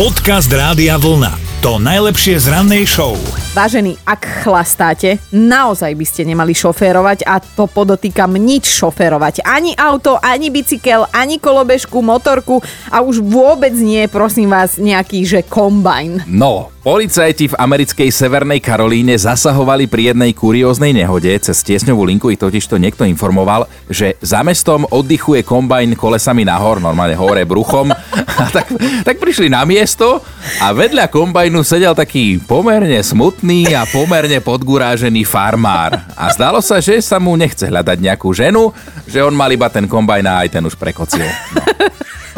Podcast Rádia Vlna. To najlepšie z rannej show. Vážení, ak chlastáte, naozaj by ste nemali šoférovať a to podotýkam nič šoférovať. Ani auto, ani bicykel, ani kolobežku, motorku a už vôbec nie, prosím vás, nejaký, že kombajn. No, Policajti v americkej Severnej Karolíne zasahovali pri jednej kurióznej nehode. Cez tiesňovú linku totiž to niekto informoval, že za mestom oddychuje kombajn kolesami nahor, normálne hore bruchom. A tak, tak prišli na miesto a vedľa kombajnu sedel taký pomerne smutný a pomerne podgurážený farmár. A zdalo sa, že sa mu nechce hľadať nejakú ženu, že on mal iba ten kombajn a aj ten už prekocil. No.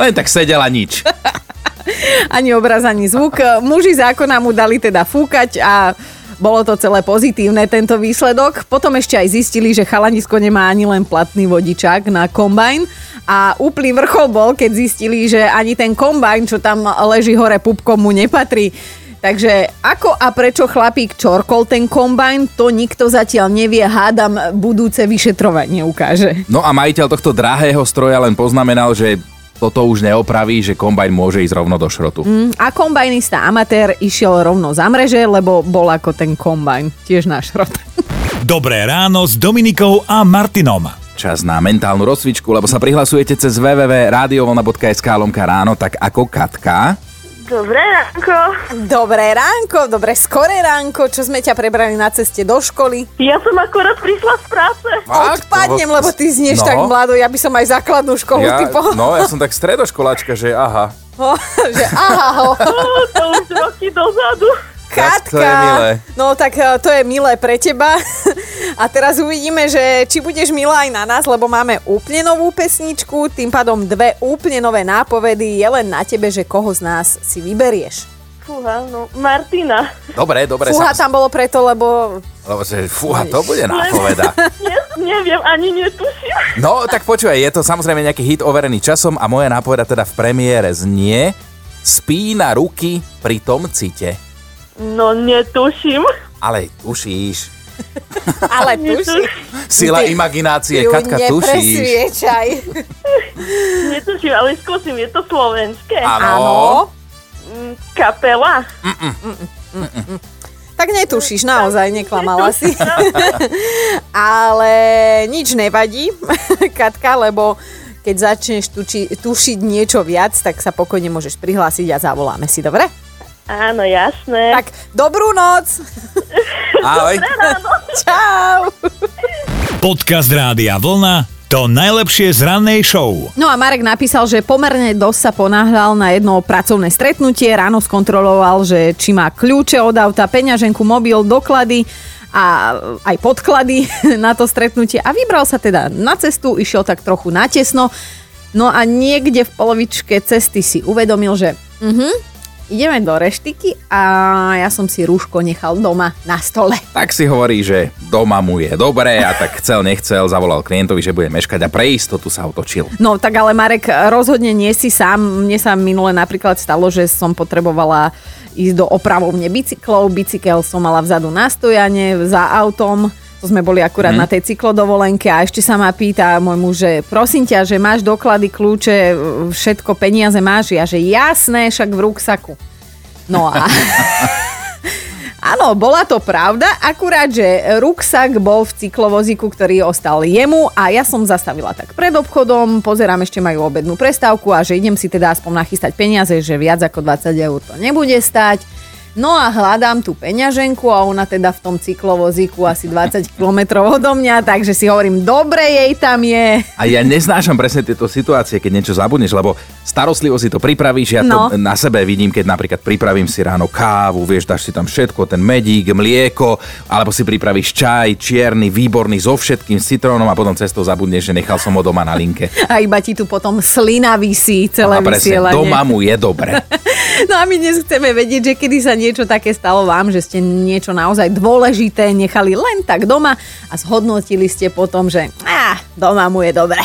Len tak sedel a nič ani obraz, ani zvuk. Muži zákona mu dali teda fúkať a bolo to celé pozitívne, tento výsledok. Potom ešte aj zistili, že chalanisko nemá ani len platný vodičák na kombajn. A úplný vrchol bol, keď zistili, že ani ten kombajn, čo tam leží hore pupkom, mu nepatrí. Takže ako a prečo chlapík čorkol ten kombajn, to nikto zatiaľ nevie, hádam budúce vyšetrovanie ukáže. No a majiteľ tohto drahého stroja len poznamenal, že toto už neopraví, že kombajn môže ísť rovno do šrotu. Mm, a kombajnista amatér išiel rovno za mreže, lebo bol ako ten kombajn, tiež na šrot. Dobré ráno s Dominikou a Martinom. Čas na mentálnu rozcvičku, lebo sa prihlasujete cez www.radiovolna.sk lomka ráno, tak ako Katka Dobré ránko. Dobré ránko, dobré skoré ránko. Čo sme ťa prebrali na ceste do školy? Ja som akorát prišla z práce. Fakt? Odpadnem, lebo ty znieš no. tak mlado. Ja by som aj základnú školu ja, typo. No, ja som tak stredoškoláčka, že aha. Oh, že aha ho. Oh, to už roky dozadu. Katka. To je milé. No tak e, to je milé pre teba. A teraz uvidíme, že či budeš milá aj na nás, lebo máme úplne novú pesničku, tým pádom dve úplne nové nápovedy. Je len na tebe, že koho z nás si vyberieš. Fúha, no, Martina. Dobre, dobre. Fúha tam bolo preto, lebo... Lebo že fúha, to bude nápoveda. Ne, neviem, ani netuším. No, tak počúvaj, je to samozrejme nejaký hit overený časom a moja nápoveda teda v premiére znie Spí na ruky pri tom cite. No netuším. Ale tušíš. Ale tušíš. Sila imaginácie, Katka, tušíš. Netuším, ale skúsim, je to slovenské. Áno. Mm, Kapela. Tak netušíš, naozaj, neklamala si. Ale nič nevadí, Katka, lebo keď začneš tuči, tušiť niečo viac, tak sa pokojne môžeš prihlásiť a zavoláme si, dobre? Áno, jasné. Tak, dobrú noc. Ahoj. Čau. Podcast Rádia Vlna to najlepšie z rannej show. No a Marek napísal, že pomerne dosť sa ponáhľal na jedno pracovné stretnutie. Ráno skontroloval, že či má kľúče od auta, peňaženku, mobil, doklady a aj podklady na to stretnutie. A vybral sa teda na cestu, išiel tak trochu natesno. No a niekde v polovičke cesty si uvedomil, že uh-huh, ideme do reštiky a ja som si rúško nechal doma na stole. Tak si hovorí, že doma mu je dobré a tak chcel, nechcel, zavolal klientovi, že bude meškať a pre istotu sa otočil. No tak ale Marek, rozhodne nie si sám. Mne sa minule napríklad stalo, že som potrebovala ísť do opravovne bicyklov. Bicykel som mala vzadu na stojane za autom to sme boli akurát hmm. na tej cyklodovolenke a ešte sa ma pýta môj muž, že prosím ťa, že máš doklady, kľúče, všetko, peniaze máš? Ja, že jasné, však v ruksaku. No a... Áno, bola to pravda, akurát, že ruksak bol v cyklovozíku, ktorý ostal jemu a ja som zastavila tak pred obchodom, pozerám, ešte majú obednú prestávku a že idem si teda aspoň nachystať peniaze, že viac ako 20 eur to nebude stať. No a hľadám tú peňaženku a ona teda v tom cyklovozíku asi 20 km odo mňa, takže si hovorím, dobre jej tam je. A ja neznášam presne tieto situácie, keď niečo zabudneš, lebo starostlivo si to pripravíš, ja no. to na sebe vidím, keď napríklad pripravím si ráno kávu, vieš, dáš si tam všetko, ten medík, mlieko, alebo si pripravíš čaj, čierny, výborný, so všetkým, citrónom a potom cestou zabudneš, že nechal som ho doma na linke. A iba ti tu potom slina vysí celé a presne, vysielanie. doma mu je dobre. no a my dnes chceme vedieť, že kedy sa niečo také stalo vám, že ste niečo naozaj dôležité nechali len tak doma a zhodnotili ste potom, že á, doma mu je dobre.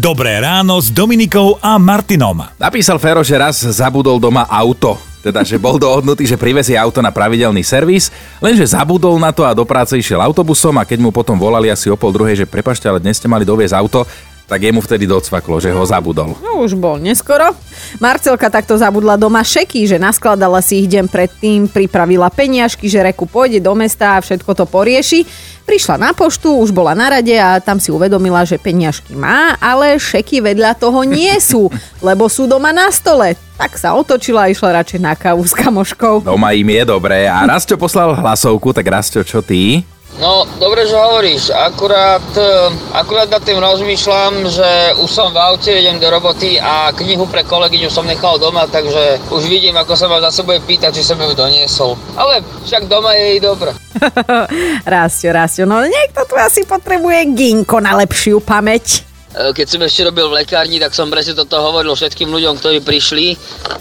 Dobré ráno s Dominikou a Martinom. Napísal Fero, že raz zabudol doma auto. Teda, že bol dohodnutý, že privezie auto na pravidelný servis, lenže zabudol na to a do práce išiel autobusom a keď mu potom volali asi o pol druhej, že prepašte, ale dnes ste mali doviezť auto, tak jemu vtedy docvaklo, že ho zabudol. No už bol neskoro. Marcelka takto zabudla doma šeky, že naskladala si ich deň predtým, pripravila peniažky, že reku pôjde do mesta a všetko to porieši. Prišla na poštu, už bola na rade a tam si uvedomila, že peniažky má, ale šeky vedľa toho nie sú, lebo sú doma na stole. Tak sa otočila a išla radšej na kávu s kamoškou. Doma im je dobré. A Rastio poslal hlasovku, tak Rastio, čo ty? No, dobre, že hovoríš. Akurát, eh, akurát nad tým rozmýšľam, že už som v aute, idem do roboty a knihu pre kolegyňu som nechal doma, takže už vidím, ako sa ma za bude pýtať, či som ju doniesol. Ale však doma je jej dobre. Rastio, Rastio, no niekto tu asi potrebuje ginko na lepšiu pamäť. E, keď som ešte robil v lekárni, tak som presne toto hovoril všetkým ľuďom, ktorí prišli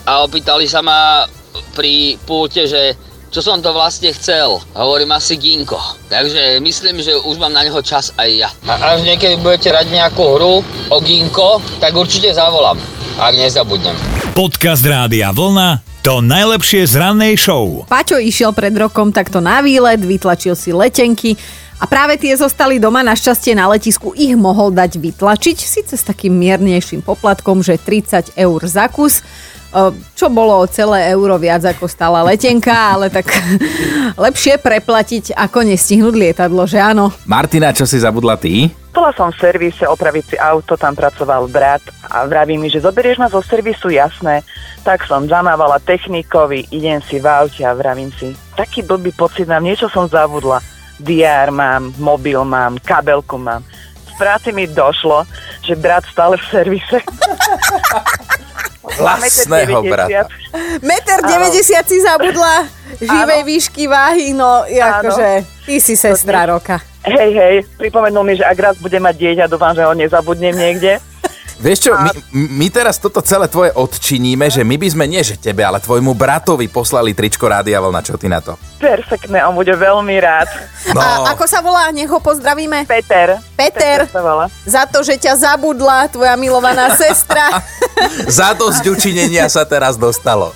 a opýtali sa ma pri púte, že čo som to vlastne chcel. Hovorím asi Ginko. Takže myslím, že už mám na neho čas aj ja. A až niekedy budete rať nejakú hru o Ginko, tak určite zavolám, ak nezabudnem. Podcast Rádia Vlna to najlepšie z rannej show. Paťo išiel pred rokom takto na výlet, vytlačil si letenky a práve tie zostali doma, našťastie na letisku ich mohol dať vytlačiť, síce s takým miernejším poplatkom, že 30 eur za kus čo bolo o celé euro viac ako stála letenka, ale tak lepšie preplatiť ako nestihnúť lietadlo, že áno. Martina, čo si zabudla ty? Bola som v servise opraviť si auto, tam pracoval brat a vraví mi, že zoberieš ma zo servisu, jasné. Tak som zamávala technikovi, idem si v aute a vravím si, taký blbý pocit mám, niečo som zabudla. DR mám, mobil mám, kabelku mám. V práci mi došlo, že brat stále v servise. Vlastného brata. Meter 90 si zabudla živej výšky váhy, no akože ty si sestra roka. Hej, hej, pripomenul mi, že ak raz bude mať dieťa, dúfam, že ho nezabudnem niekde. Vieš čo, my, my teraz toto celé tvoje odčiníme, že my by sme nie že tebe, ale tvojmu bratovi poslali tričko Rádia Vlna, čo ty na to? Perfektné, on bude veľmi rád. No. A ako sa volá, nech ho pozdravíme? Peter. Peter, Peter za to, že ťa zabudla tvoja milovaná sestra. za dosť učinenia sa teraz dostalo.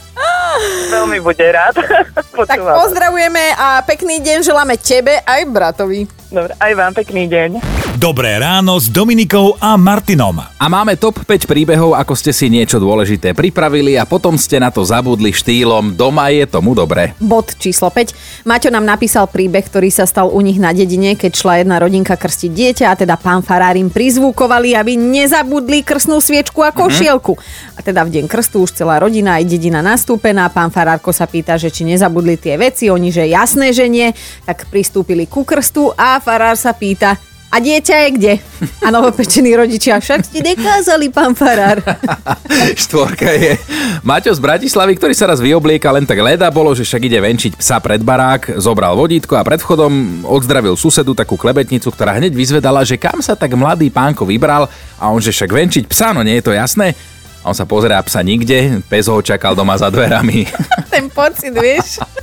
Veľmi bude rád. tak pozdravujeme a pekný deň želáme tebe aj bratovi. Dobre, aj vám pekný deň. Dobré ráno s Dominikou a Martinom. A máme top 5 príbehov, ako ste si niečo dôležité pripravili a potom ste na to zabudli štýlom Doma je tomu dobre. Bod číslo 5. Maťo nám napísal príbeh, ktorý sa stal u nich na dedine, keď šla jedna rodinka krstiť dieťa a teda pán farár im prizvukovali, aby nezabudli krstnú sviečku a košielku. Mm-hmm. A teda v deň krstu už celá rodina aj dedina nastúpená. Pán farárko sa pýta, že či nezabudli tie veci, oni že jasné, že nie, tak pristúpili ku krstu a farár sa pýta, a dieťa je kde? A novopečení rodičia však ste nekázali, pán Farár. Štvorka je Maťo z Bratislavy, ktorý sa raz vyoblieka len tak leda bolo, že však ide venčiť psa pred barák, zobral vodítko a pred vchodom odzdravil susedu takú klebetnicu, ktorá hneď vyzvedala, že kam sa tak mladý pánko vybral a on že však venčiť psa, no nie je to jasné? A on sa pozerá psa nikde, pes ho čakal doma za dverami. Ten pocit, vieš?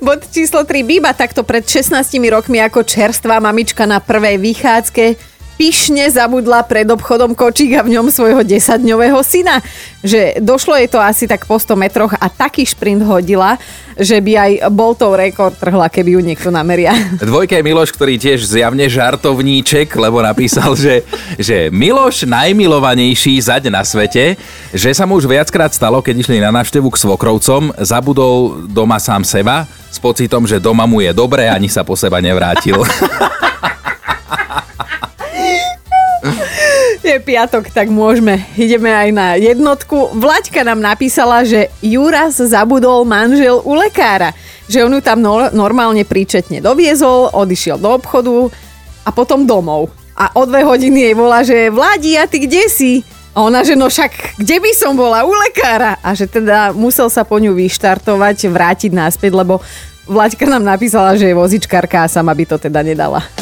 Bod číslo 3. Bíba takto pred 16 rokmi ako čerstvá mamička na prvej vychádzke pyšne zabudla pred obchodom kočík a v ňom svojho 10-dňového syna. Že došlo jej to asi tak po 100 metroch a taký šprint hodila, že by aj bol to rekord trhla, keby ju niekto nameria. Dvojka je Miloš, ktorý tiež zjavne žartovníček, lebo napísal, že, že Miloš najmilovanejší zaď na svete, že sa mu už viackrát stalo, keď išli na návštevu k svokrovcom, zabudol doma sám seba s pocitom, že doma mu je dobré, ani sa po seba nevrátil. Je piatok, tak môžeme. Ideme aj na jednotku. Vlaďka nám napísala, že Juras zabudol manžel u lekára. Že on ju tam no- normálne príčetne doviezol, odišiel do obchodu a potom domov. A o dve hodiny jej volá, že Vladi, a ty kde si? A ona, že no však, kde by som bola? U lekára. A že teda musel sa po ňu vyštartovať, vrátiť naspäť, lebo Vlaďka nám napísala, že je vozičkárka a sama by to teda nedala.